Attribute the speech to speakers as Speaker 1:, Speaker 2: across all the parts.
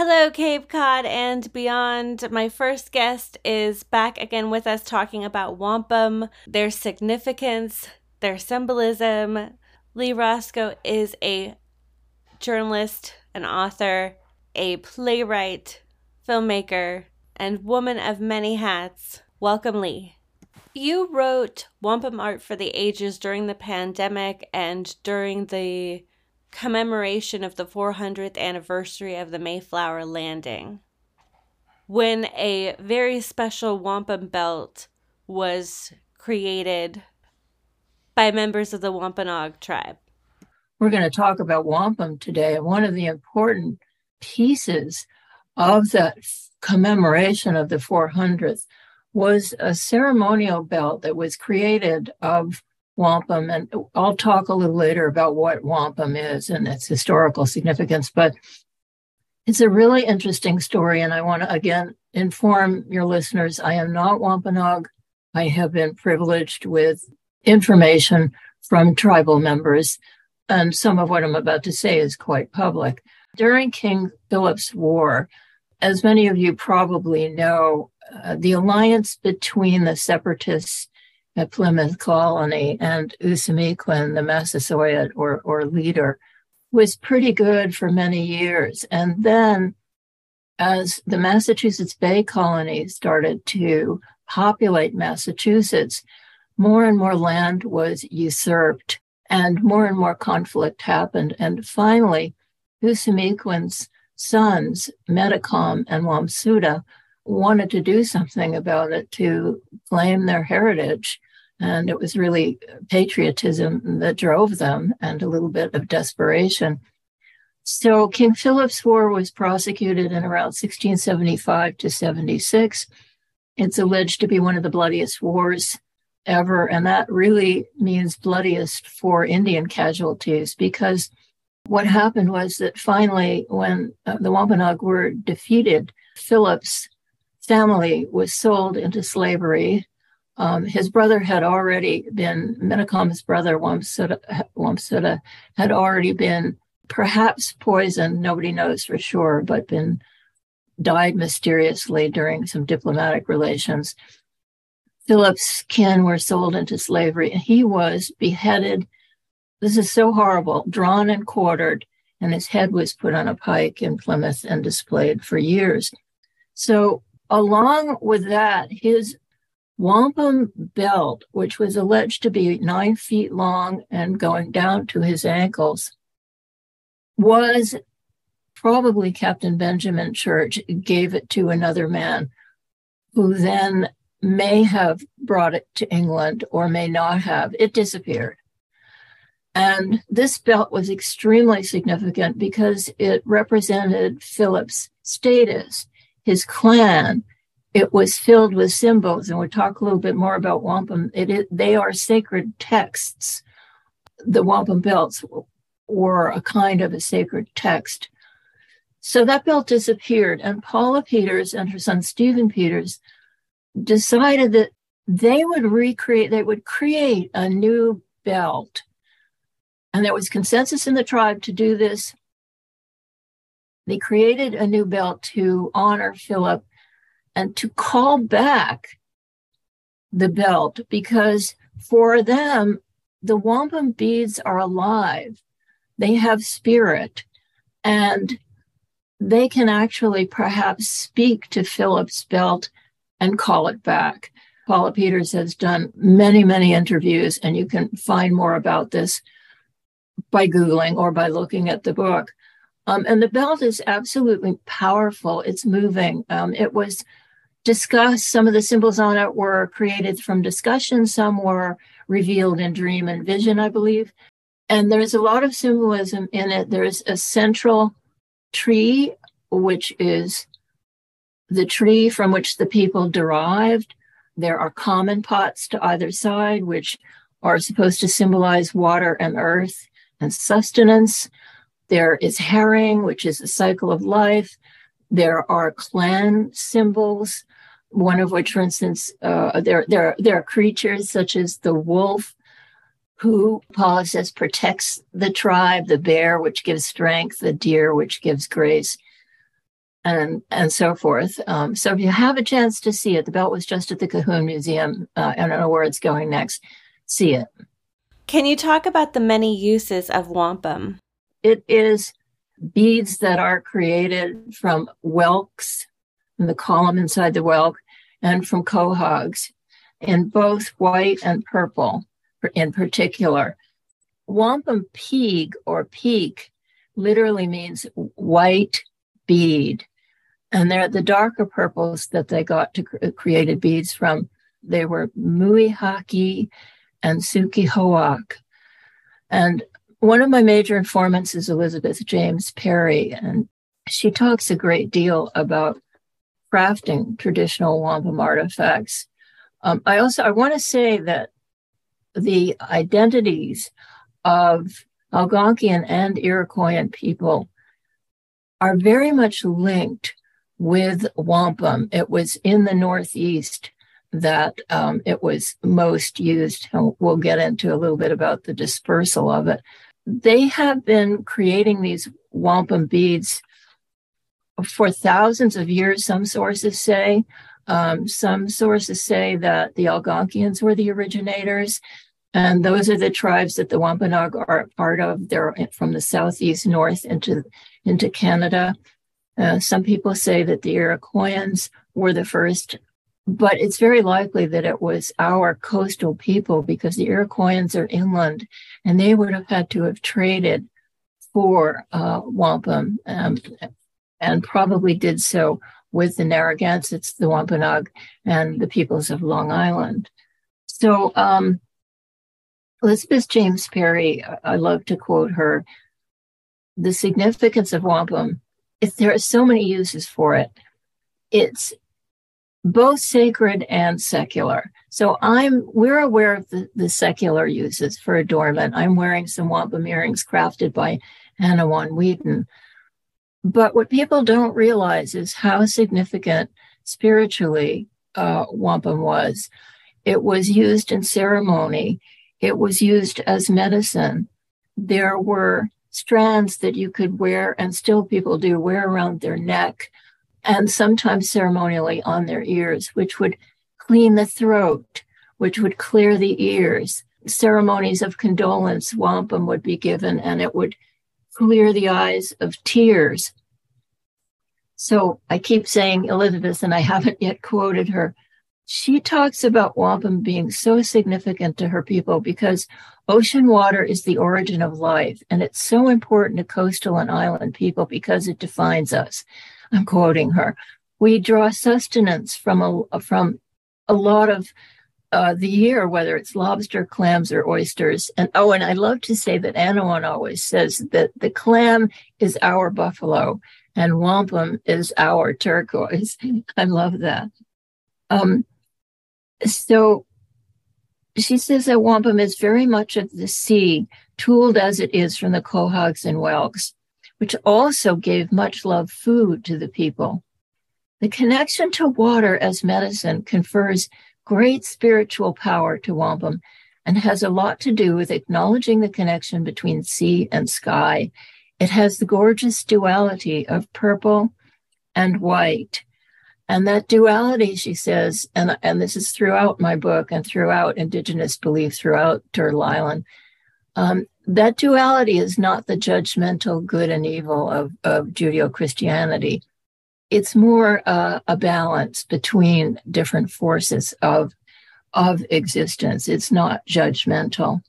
Speaker 1: Hello, Cape Cod and beyond. My first guest is back again with us talking about wampum, their significance, their symbolism. Lee Roscoe is a journalist, an author, a playwright, filmmaker, and woman of many hats. Welcome, Lee. You wrote Wampum Art for the Ages during the pandemic and during the commemoration of the 400th anniversary of the Mayflower landing, when a very special wampum belt was created by members of the Wampanoag tribe.
Speaker 2: We're going to talk about wampum today. And one of the important pieces of that commemoration of the 400th was a ceremonial belt that was created of wampum. And I'll talk a little later about what wampum is and its historical significance. But it's a really interesting story. And I want to again inform your listeners I am not Wampanoag. I have been privileged with information from tribal members. And some of what I'm about to say is quite public. During King Philip's War, as many of you probably know, uh, the alliance between the separatists at Plymouth Colony, and Usamequin, the Massasoit or, or leader, was pretty good for many years. And then, as the Massachusetts Bay Colony started to populate Massachusetts, more and more land was usurped and more and more conflict happened. And finally, Usamequin's sons, Metacom and Wamsuta, wanted to do something about it to claim their heritage. And it was really patriotism that drove them and a little bit of desperation. So King Philip's War was prosecuted in around 1675 to 76. It's alleged to be one of the bloodiest wars ever. And that really means bloodiest for Indian casualties because what happened was that finally, when uh, the Wampanoag were defeated, Philip's family was sold into slavery um, his brother had already been, Metacom's brother, Wamsuta, had already been perhaps poisoned, nobody knows for sure, but been died mysteriously during some diplomatic relations. Philip's kin were sold into slavery, and he was beheaded. This is so horrible, drawn and quartered, and his head was put on a pike in Plymouth and displayed for years. So, along with that, his wampum belt, which was alleged to be nine feet long and going down to his ankles, was probably Captain Benjamin Church gave it to another man who then may have brought it to England or may not have. It disappeared. And this belt was extremely significant because it represented Philip's status, his clan, it was filled with symbols, and we'll talk a little bit more about wampum. It is, they are sacred texts. The wampum belts were a kind of a sacred text. So that belt disappeared, and Paula Peters and her son Stephen Peters decided that they would recreate, they would create a new belt. And there was consensus in the tribe to do this. They created a new belt to honor Philip and to call back the belt because for them, the wampum beads are alive. They have spirit and they can actually perhaps speak to Philip's belt and call it back. Paula Peters has done many, many interviews, and you can find more about this by Googling or by looking at the book. Um, and the belt is absolutely powerful. It's moving. Um, it was discussed. Some of the symbols on it were created from discussion, some were revealed in dream and vision, I believe. And there's a lot of symbolism in it. There's a central tree, which is the tree from which the people derived. There are common pots to either side, which are supposed to symbolize water and earth and sustenance. There is herring, which is a cycle of life. There are clan symbols, one of which, for instance, uh, there, there, there are creatures such as the wolf, who Paula says protects the tribe, the bear, which gives strength, the deer, which gives grace, and and so forth. Um, so if you have a chance to see it, the belt was just at the Cahoon Museum. Uh, I don't know where it's going next. See it.
Speaker 1: Can you talk about the many uses of wampum?
Speaker 2: It is beads that are created from whelks the column inside the whelk and from quahogs in both white and purple in particular. Wampum peak or peak literally means white bead. And they're the darker purples that they got to cre- created beads from. They were Muihaki and Suki And one of my major informants is Elizabeth James Perry, and she talks a great deal about crafting traditional wampum artifacts. Um, I also I want to say that the identities of Algonquian and Iroquoian people are very much linked with wampum. It was in the Northeast that um, it was most used. We'll get into a little bit about the dispersal of it. They have been creating these wampum beads for thousands of years, some sources say. Um, some sources say that the Algonquians were the originators, and those are the tribes that the Wampanoag are part of. They're from the southeast north into, into Canada. Uh, some people say that the Iroquoians were the first, but it's very likely that it was our coastal people because the Iroquoians are inland and they would have had to have traded for uh, wampum um, and probably did so with the Narragansetts, the Wampanoag, and the peoples of Long Island. So um, Elizabeth James Perry, I love to quote her, the significance of wampum, if there are so many uses for it, it's both sacred and secular. So I'm we're aware of the, the secular uses for adornment. I'm wearing some wampum earrings crafted by Anawan Weeden. But what people don't realize is how significant spiritually uh, wampum was. It was used in ceremony. It was used as medicine. There were strands that you could wear, and still people do wear around their neck and sometimes ceremonially on their ears, which would clean the throat, which would clear the ears. Ceremonies of condolence, wampum would be given, and it would clear the eyes of tears. So I keep saying Elizabeth, and I haven't yet quoted her. She talks about wampum being so significant to her people because ocean water is the origin of life, and it's so important to coastal and island people because it defines us. I'm quoting her. We draw sustenance from a from a lot of uh, the year, whether it's lobster, clams, or oysters. And oh, and I love to say that Anawan always says that the clam is our buffalo and wampum is our turquoise. I love that. Um, so she says that wampum is very much of the sea, tooled as it is from the quahogs and whelks, which also gave much loved food to the people. The connection to water as medicine confers great spiritual power to wampum and has a lot to do with acknowledging the connection between sea and sky. It has the gorgeous duality of purple and white. And that duality, she says, and, and this is throughout my book and throughout Indigenous belief, throughout Turtle Island, um, that duality is not the judgmental good and evil of, of Judeo Christianity it's more uh, a balance between different forces of of existence. It's not judgmental.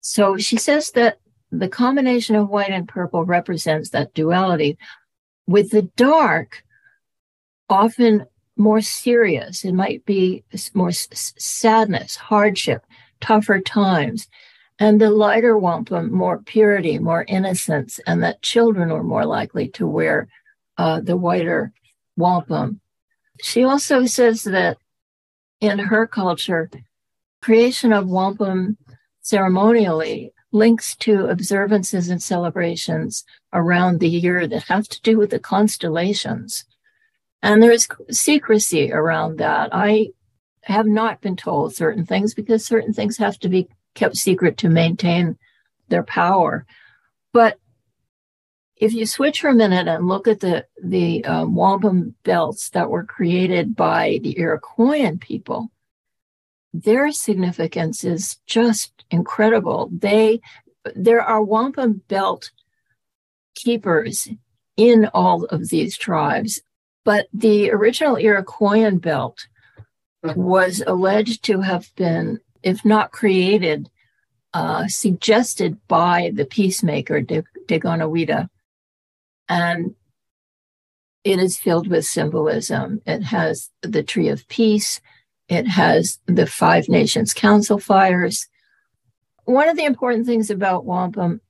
Speaker 2: So she says that the combination of white and purple represents that duality. With the dark, often more serious, it might be more s- sadness, hardship, tougher times. And the lighter wampum, more purity, more innocence, and that children were more likely to wear uh, the whiter wampum. She also says that in her culture, creation of wampum ceremonially links to observances and celebrations around the year that have to do with the constellations. And there's secrecy around that. I have not been told certain things because certain things have to be kept secret to maintain their power. But if you switch for a minute and look at the the um, wampum belts that were created by the Iroquoian people, their significance is just incredible. They there are wampum belt keepers in all of these tribes, but the original Iroquoian belt was alleged to have been, if not created, uh, suggested by the peacemaker De, Deganawida. And it is filled with symbolism. It has the tree of peace. It has the Five Nations Council fires. One of the important things about wampum,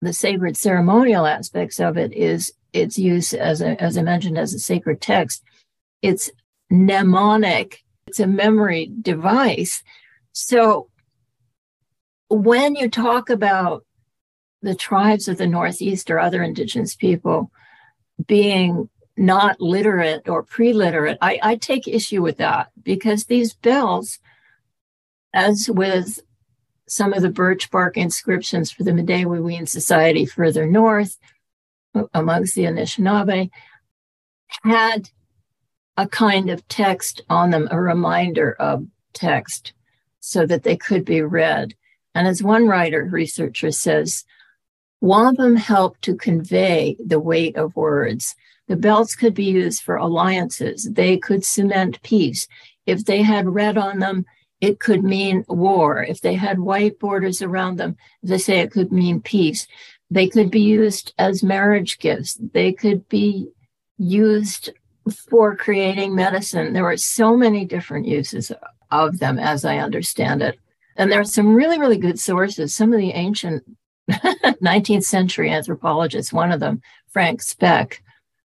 Speaker 2: the sacred ceremonial aspects of it, is its use as as I mentioned as a sacred text. It's mnemonic. It's a memory device. So when you talk about the tribes of the Northeast or other indigenous people being not literate or pre-literate, I, I take issue with that because these bells, as with some of the birch bark inscriptions for the Midewiwin Society further north, amongst the Anishinaabe, had a kind of text on them, a reminder of text, so that they could be read. And as one writer, researcher says, wampum helped to convey the weight of words the belts could be used for alliances. They could cement peace. If they had red on them, it could mean war. If they had white borders around them, they say it could mean peace. They could be used as marriage gifts. They could be used for creating medicine. There were so many different uses of them, as I understand it. And there are some really, really good sources. Some of the ancient 19th century anthropologists, one of them, Frank Speck,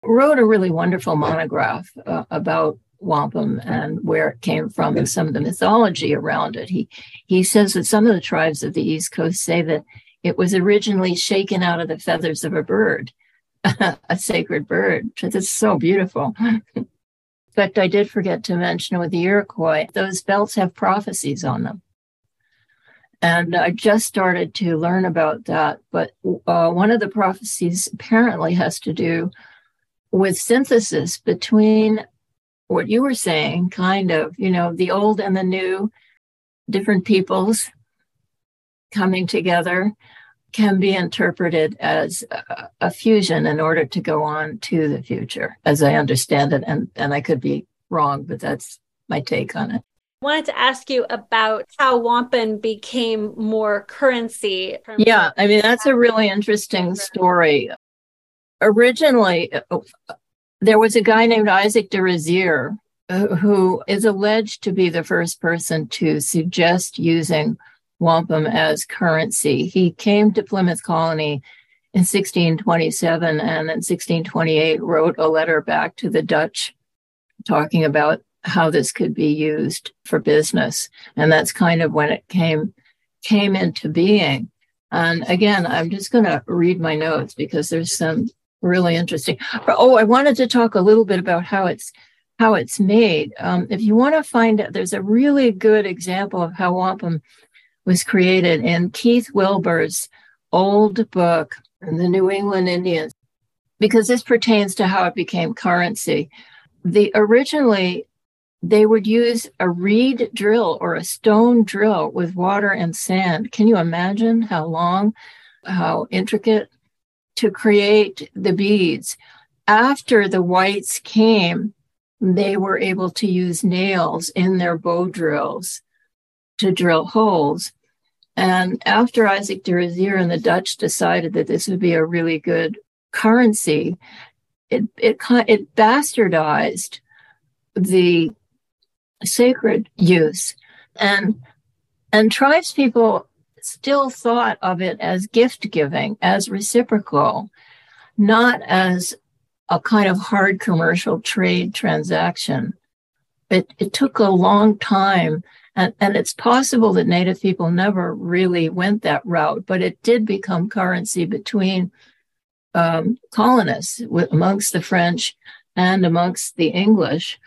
Speaker 2: wrote a really wonderful monograph uh, about wampum and where it came from and some of the mythology around it. He he says that some of the tribes of the East Coast say that it was originally shaken out of the feathers of a bird, a sacred bird. That's so beautiful. In fact, I did forget to mention with the Iroquois, those belts have prophecies on them. And I just started to learn about that. But uh, one of the prophecies apparently has to do with synthesis between what you were saying, kind of, you know, the old and the new, different peoples coming together can be interpreted as a, a, fusion in order to go on to the future, as I understand it. And, and I could be wrong, but that's my take on it.
Speaker 1: I wanted to ask you about how wampum became more currency.
Speaker 2: Yeah, I mean, that's a really interesting story originally, uh, there was a guy named Isaac de Rasière uh, who is alleged to be the first person to suggest using wampum as currency. He came to Plymouth Colony in 1627 and in 1628 wrote a letter back to the Dutch talking about how this could be used for business. And that's kind of when it came came into being. And again, I'm just going to read my notes because there's some really interesting. Oh, I wanted to talk a little bit about how it's how it's made. Um, if you want to find out, there's a really good example of how wampum was created in Keith Wilbur's old book, The New England Indians, because this pertains to how it became currency. The originally they would use a reed drill or a stone drill with water and sand. Can you imagine how long, how intricate to create the beads. After the whites came, they were able to use nails in their bow drills to drill holes. And after Isaac de Rasière and the Dutch decided that this would be a really good currency, it it it bastardized the sacred use, and and tribes people still thought of it as gift giving, as reciprocal, not as a kind of hard commercial trade transaction. It, it took a long time, and, and it's possible that Native people never really went that route, but it did become currency between um, colonists amongst the French and amongst the English.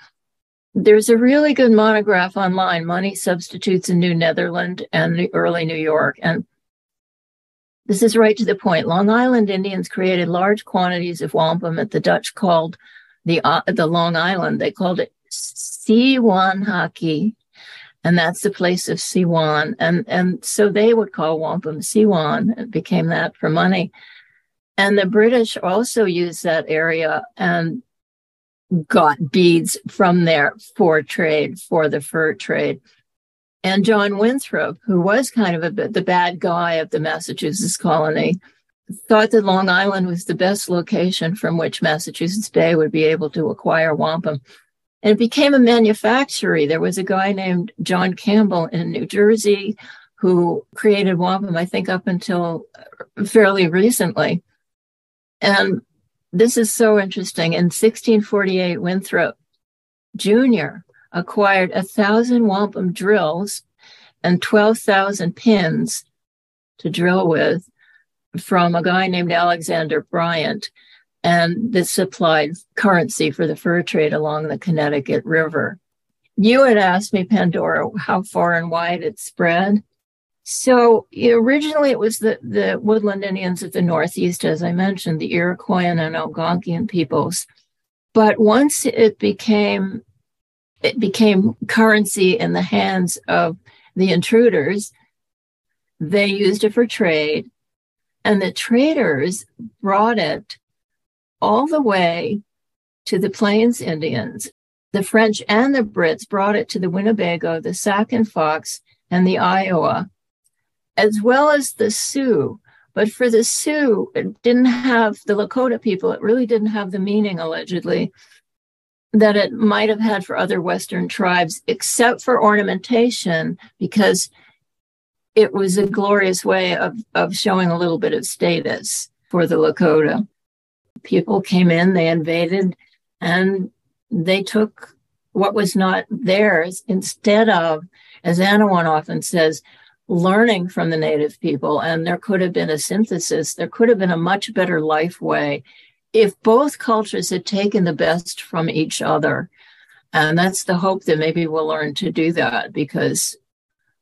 Speaker 2: There's a really good monograph online, Money Substitutes in New Netherland and the Early New York. And this is right to the point. Long Island Indians created large quantities of wampum that the Dutch called the, uh, the Long Island. They called it Siwanhaki, and that's the place of Siwan. And, and so they would call wampum Siwan. It became that for money. And the British also used that area and got beads from there for trade, for the fur trade. And John Winthrop, who was kind of a the bad guy of the Massachusetts colony, thought that Long Island was the best location from which Massachusetts Bay would be able to acquire wampum. And it became a manufactory. There was a guy named John Campbell in New Jersey who created wampum, I think, up until fairly recently. And this is so interesting. In 1648, Winthrop Jr. acquired a thousand wampum drills and 12,000 pins to drill with from a guy named Alexander Bryant. And this supplied currency for the fur trade along the Connecticut River. You had asked me, Pandora, how far and wide it spread. So originally it was the, the woodland Indians of the Northeast, as I mentioned, the Iroquois and Algonquian peoples. But once it became it became currency in the hands of the intruders, they used it for trade. And the traders brought it all the way to the Plains Indians. The French and the Brits brought it to the Winnebago, the Sac and Fox, and the Iowa as well as the Sioux. But for the Sioux, it didn't have the Lakota people, it really didn't have the meaning, allegedly, that it might have had for other Western tribes, except for ornamentation, because it was a glorious way of, of showing a little bit of status for the Lakota. People came in, they invaded, and they took what was not theirs instead of, as Anawan often says, learning from the native people and there could have been a synthesis there could have been a much better life way if both cultures had taken the best from each other. And that's the hope that maybe we'll learn to do that because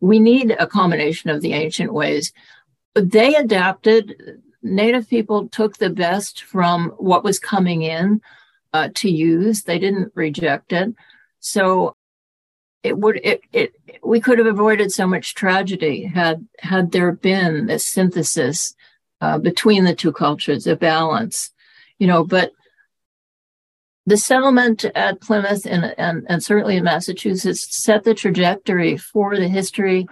Speaker 2: we need a combination of the ancient ways. They adapted native people took the best from what was coming in uh, to use. They didn't reject it. So it would it, it we could have avoided so much tragedy had had there been a synthesis uh, between the two cultures, a balance, you know. But the settlement at Plymouth and, and, and certainly in Massachusetts set the trajectory for the history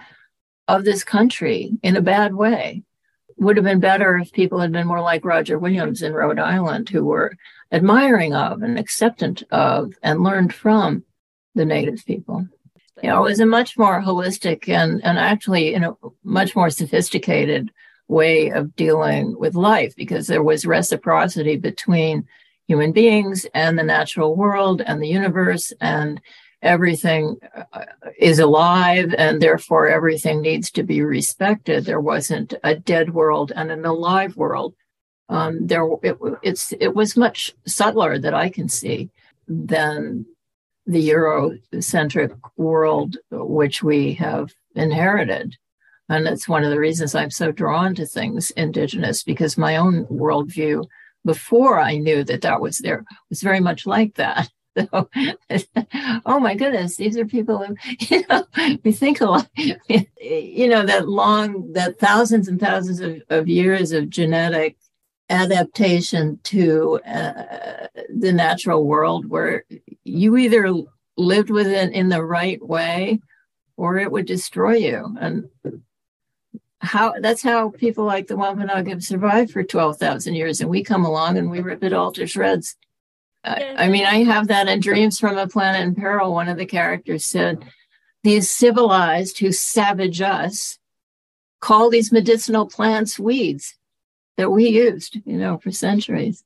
Speaker 2: of this country in a bad way. Would have been better if people had been more like Roger Williams in Rhode Island, who were admiring of and acceptant of and learned from the native people. Yeah, it was a much more holistic and, and actually in a much more sophisticated way of dealing with life because there was reciprocity between human beings and the natural world and the universe and everything uh, is alive and therefore everything needs to be respected. There wasn't a dead world and an alive world. Um, there it, it's it was much subtler that i can see than the Eurocentric world which we have inherited. And it's one of the reasons I'm so drawn to things indigenous because my own worldview before I knew that that was there was very much like that. Oh my goodness, these are people who, you know, we think a lot, you know, that long, that thousands and thousands of, of years of genetic adaptation to uh, the natural world where you either lived with it in the right way or it would destroy you. And how that's how people like the Wampanoag have survived for 12,000 years. And we come along and we rip it all to shreds I, I mean I have that in dreams from a planet in peril. One of the characters said these civilized who savage us call these medicinal plants weeds that we used, you know, for centuries.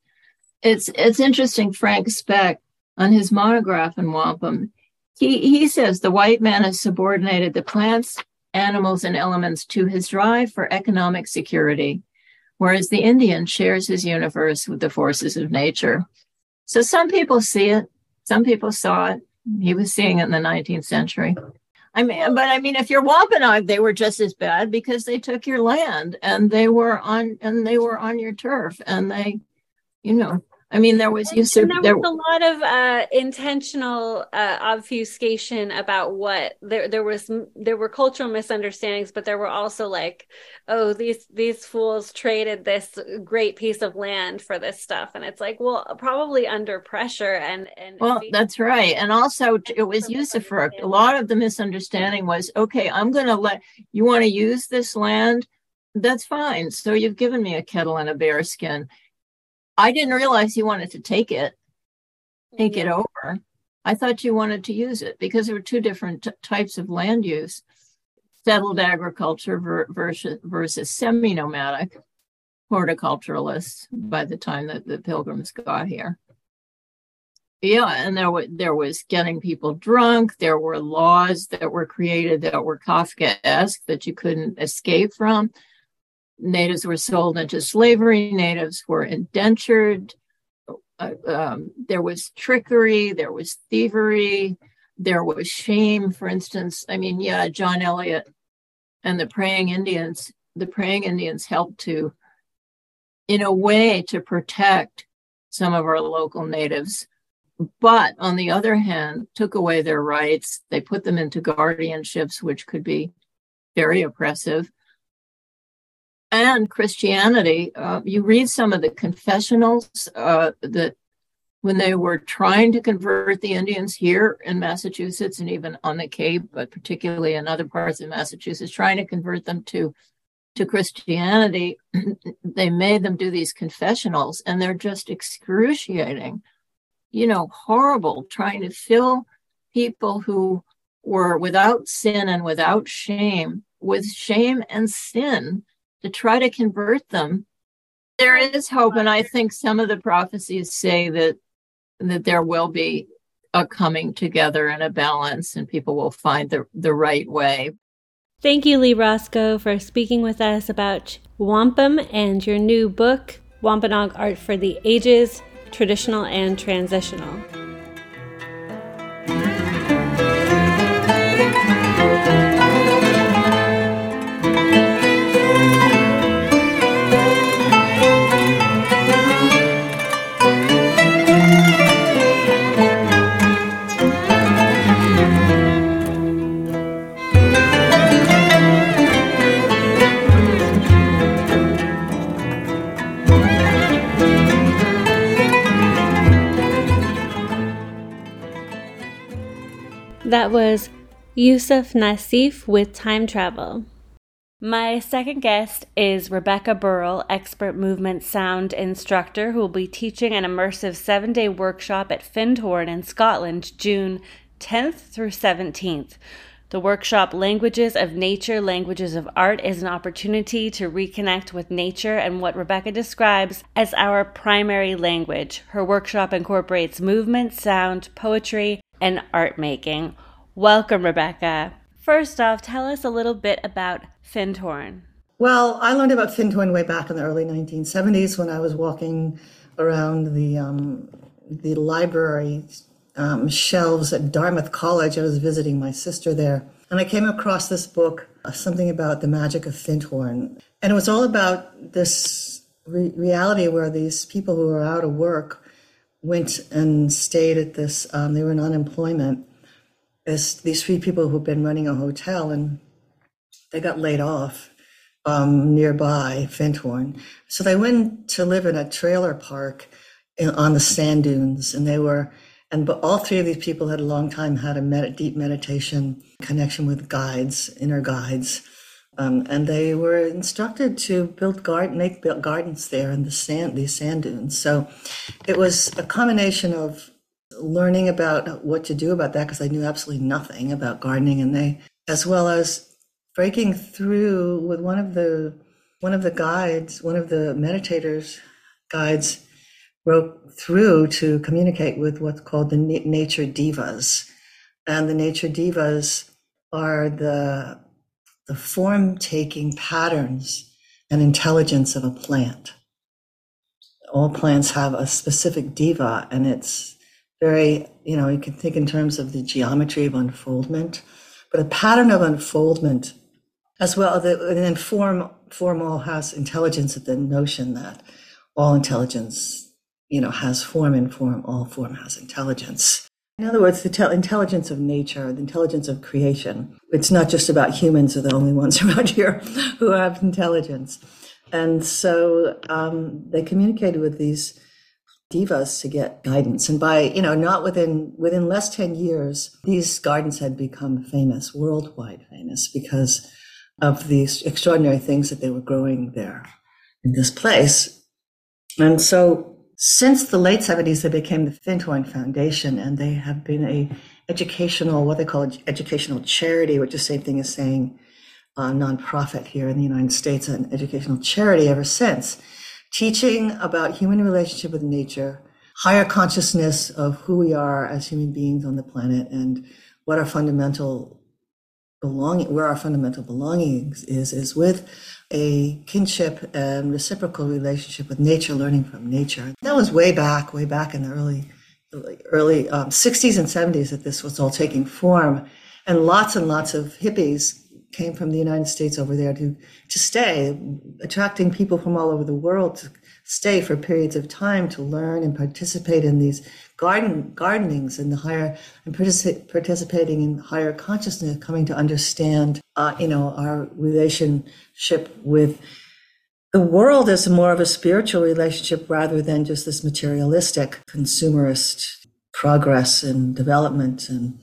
Speaker 2: it's it's interesting. Frank Speck on his monograph in wampum, he he says the white man has subordinated the plants, animals, and elements to his drive for economic security, whereas the Indian shares his universe with the forces of nature. So some people see it, some people saw it. He was seeing it in the 19th century. I mean, but I mean, if you're Wampanoag, they were just as bad because they took your land and they were on and they were on your turf and they you know I mean, there was use
Speaker 1: of, there, there was a lot of uh, intentional uh, obfuscation about what there there was there were cultural misunderstandings, but there were also like, oh, these these fools traded this great piece of land for this stuff, and it's like, well, probably under pressure and and
Speaker 2: well, that's right, and also it was usufruct. A lot of the misunderstanding was, okay, I'm going to let you want to use this land, that's fine. So you've given me a kettle and a bear skin I didn't realize you wanted to take it, take it over. I thought you wanted to use it because there were two different t- types of land use settled agriculture ver- versus, versus semi nomadic horticulturalists by the time that the pilgrims got here. Yeah, and there was there was getting people drunk. There were laws that were created that were Kafkaesque that you couldn't escape from natives were sold into slavery, natives were indentured. Uh, um, there was trickery, there was thievery, there was shame. For instance, I mean, yeah, John Eliot and the praying Indians, the praying Indians helped to, in a way, to protect some of our local natives. But on the other hand, took away their rights. They put them into guardianships, which could be very oppressive and Christianity. Uh, you read some of the confessionals uh, that when they were trying to convert the Indians here in Massachusetts and even on the Cape, but particularly in other parts of Massachusetts, trying to convert them to to Christianity, they made them do these confessionals, and they're just excruciating, you know, horrible, trying to fill people who were without sin and without shame with shame and sin to try to convert them. There is hope, and I think some of the prophecies say that that there will be a coming together and a balance, and people will find the, the right way.
Speaker 1: Thank you, Lee Roscoe, for speaking with us about wampum and your new book, Wampanoag Art for the Ages Traditional and Transitional. That was Yusuf Nasif with Time Travel. My second guest is Rebecca Burrell, expert movement sound instructor, who will be teaching an immersive seven day workshop at Findhorn in Scotland, June 10th through 17th. The workshop Languages of Nature, Languages of Art is an opportunity to reconnect with nature and what Rebecca describes as our primary language. Her workshop incorporates movement, sound, poetry, and art making. Welcome, Rebecca. First off, tell us a little bit about Findhorn.
Speaker 3: Well, I learned about Findhorn way back in the early 1970s when I was walking around the um, the library um, shelves at Dartmouth College. I was visiting my sister there, and I came across this book, uh, something about the magic of Findhorn, and it was all about this re- reality where these people who are out of work went and stayed at this. Um, they were in unemployment is these three people who've been running a hotel and they got laid off um, nearby Findhorn. So they went to live in a trailer park in, on the sand dunes, and they were, and but all three of these people had a long time had a med- deep meditation connection with guides, inner guides, um, and they were instructed to build garden, make gardens there in the sand, these sand dunes. So it was a combination of learning about what to do about that because I knew absolutely nothing about gardening and they as well as breaking through with one of the one of the guides, one of the meditators guides broke through to communicate with what's called the nature devas. And the nature devas are the, the form taking patterns and intelligence of a plant. All plants have a specific deva, and it's very, you know, you can think in terms of the geometry of unfoldment, but a pattern of unfoldment as well. And then form, form all has intelligence, the notion that all intelligence, you know, has form and form, all form has intelligence. In other words, the te- intelligence of nature, the intelligence of creation. It's not just about humans are the only ones around here who have intelligence. And so um, they communicated with these devas to get guidance. And by, you know, not within within less 10 years, these gardens had become famous, worldwide famous, because of these extraordinary things that they were growing there in this place. And so since the late 70s, they became the Findhorn Foundation, and they have been a educational, what they call educational charity, which is the same thing as saying a nonprofit here in the United States, an educational charity ever since, teaching about human relationship with nature, higher consciousness of who we are as human beings on the planet, and what our fundamental belonging, where our fundamental belongings is, is with a kinship and reciprocal relationship with nature, learning from nature. That was way back, way back in the early, early um, 60s and 70s that this was all taking form. And lots and lots of hippies came from the United States over there to, to stay, attracting people from all over the world to stay for periods of time to learn and participate in these garden gardenings and the higher and particip- participating in higher consciousness, coming to understand, uh, you know, our relationship with the world as more of a spiritual relationship rather than just this materialistic consumerist progress and development and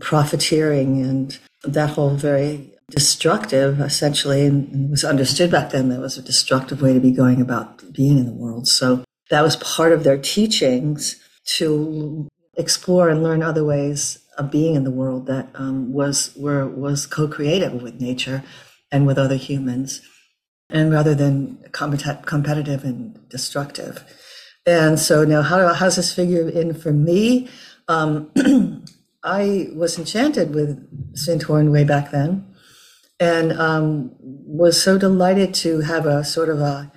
Speaker 3: profiteering and that whole very destructive essentially and, was understood back then that was a destructive way to be going about being in the world. So that was part of their teachings to explore and learn other ways of being in the world that um, was were was co-creative with nature and with other humans, and rather than compet- competitive and destructive. And so now, how, does this figure in for me? Um, I was enchanted with Findhorn way back then, and um, was so delighted to have a sort of a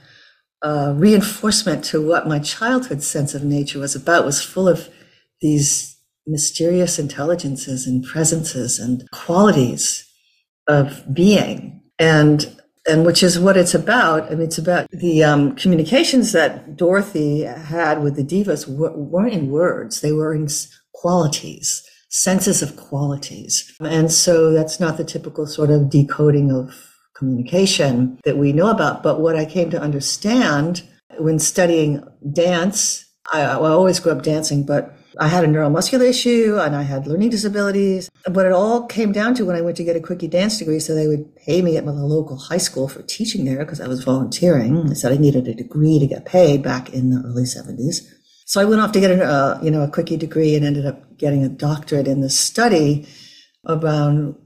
Speaker 3: uh, reinforcement to what my childhood sense of nature was about was full of these mysterious intelligences and presences and qualities of being. And and which is what it's about. I mean, it's about the um, communications that dorothy had with the devas weren't in words. They were in qualities senses of qualities. And so that's not the typical sort of decoding of communication that we know about. But what I came to understand when studying dance, I, I always grew up dancing, but I had a neuromuscular issue and I had learning disabilities. What it all came down to when I went to get a quickie dance degree, so they would pay me at my local high school for teaching there because I was volunteering. They said I needed a degree to get paid back in the early 70s. So I went off to get a, uh, you know, a quickie degree and ended up getting a doctorate in this study about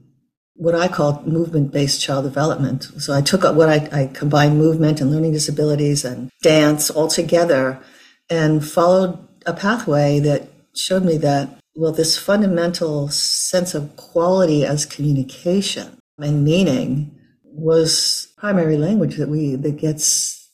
Speaker 3: what I call movement based child development. So I took what I, I combined movement and learning disabilities and dance all together and followed a pathway that showed me that, well, this fundamental sense of quality as communication and meaning was primary language that we, that gets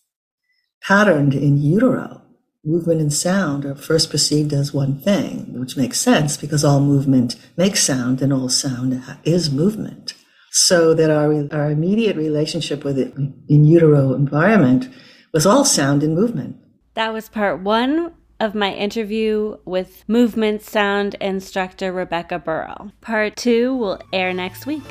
Speaker 3: patterned in utero movement and sound are first perceived as one thing, which makes sense because all movement makes sound and all sound is movement. So that our, our immediate relationship with it in utero environment was all sound and movement.
Speaker 1: That was part one of my interview with movement sound instructor Rebecca Burrell. Part two will air next week.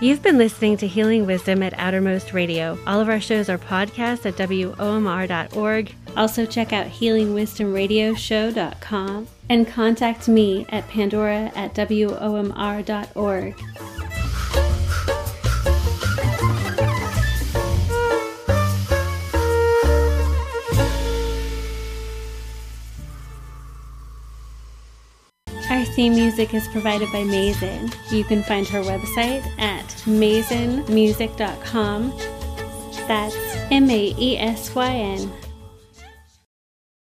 Speaker 1: You've been listening to Healing Wisdom at Outermost Radio. All of our shows are podcasts at WOMR.org. Also, check out healingwisdomradioshow.com and contact me at pandora at WOMR.org.
Speaker 4: theme music is provided by Maesyn. You can find her website at maesynmusic.com. That's M A E S Y N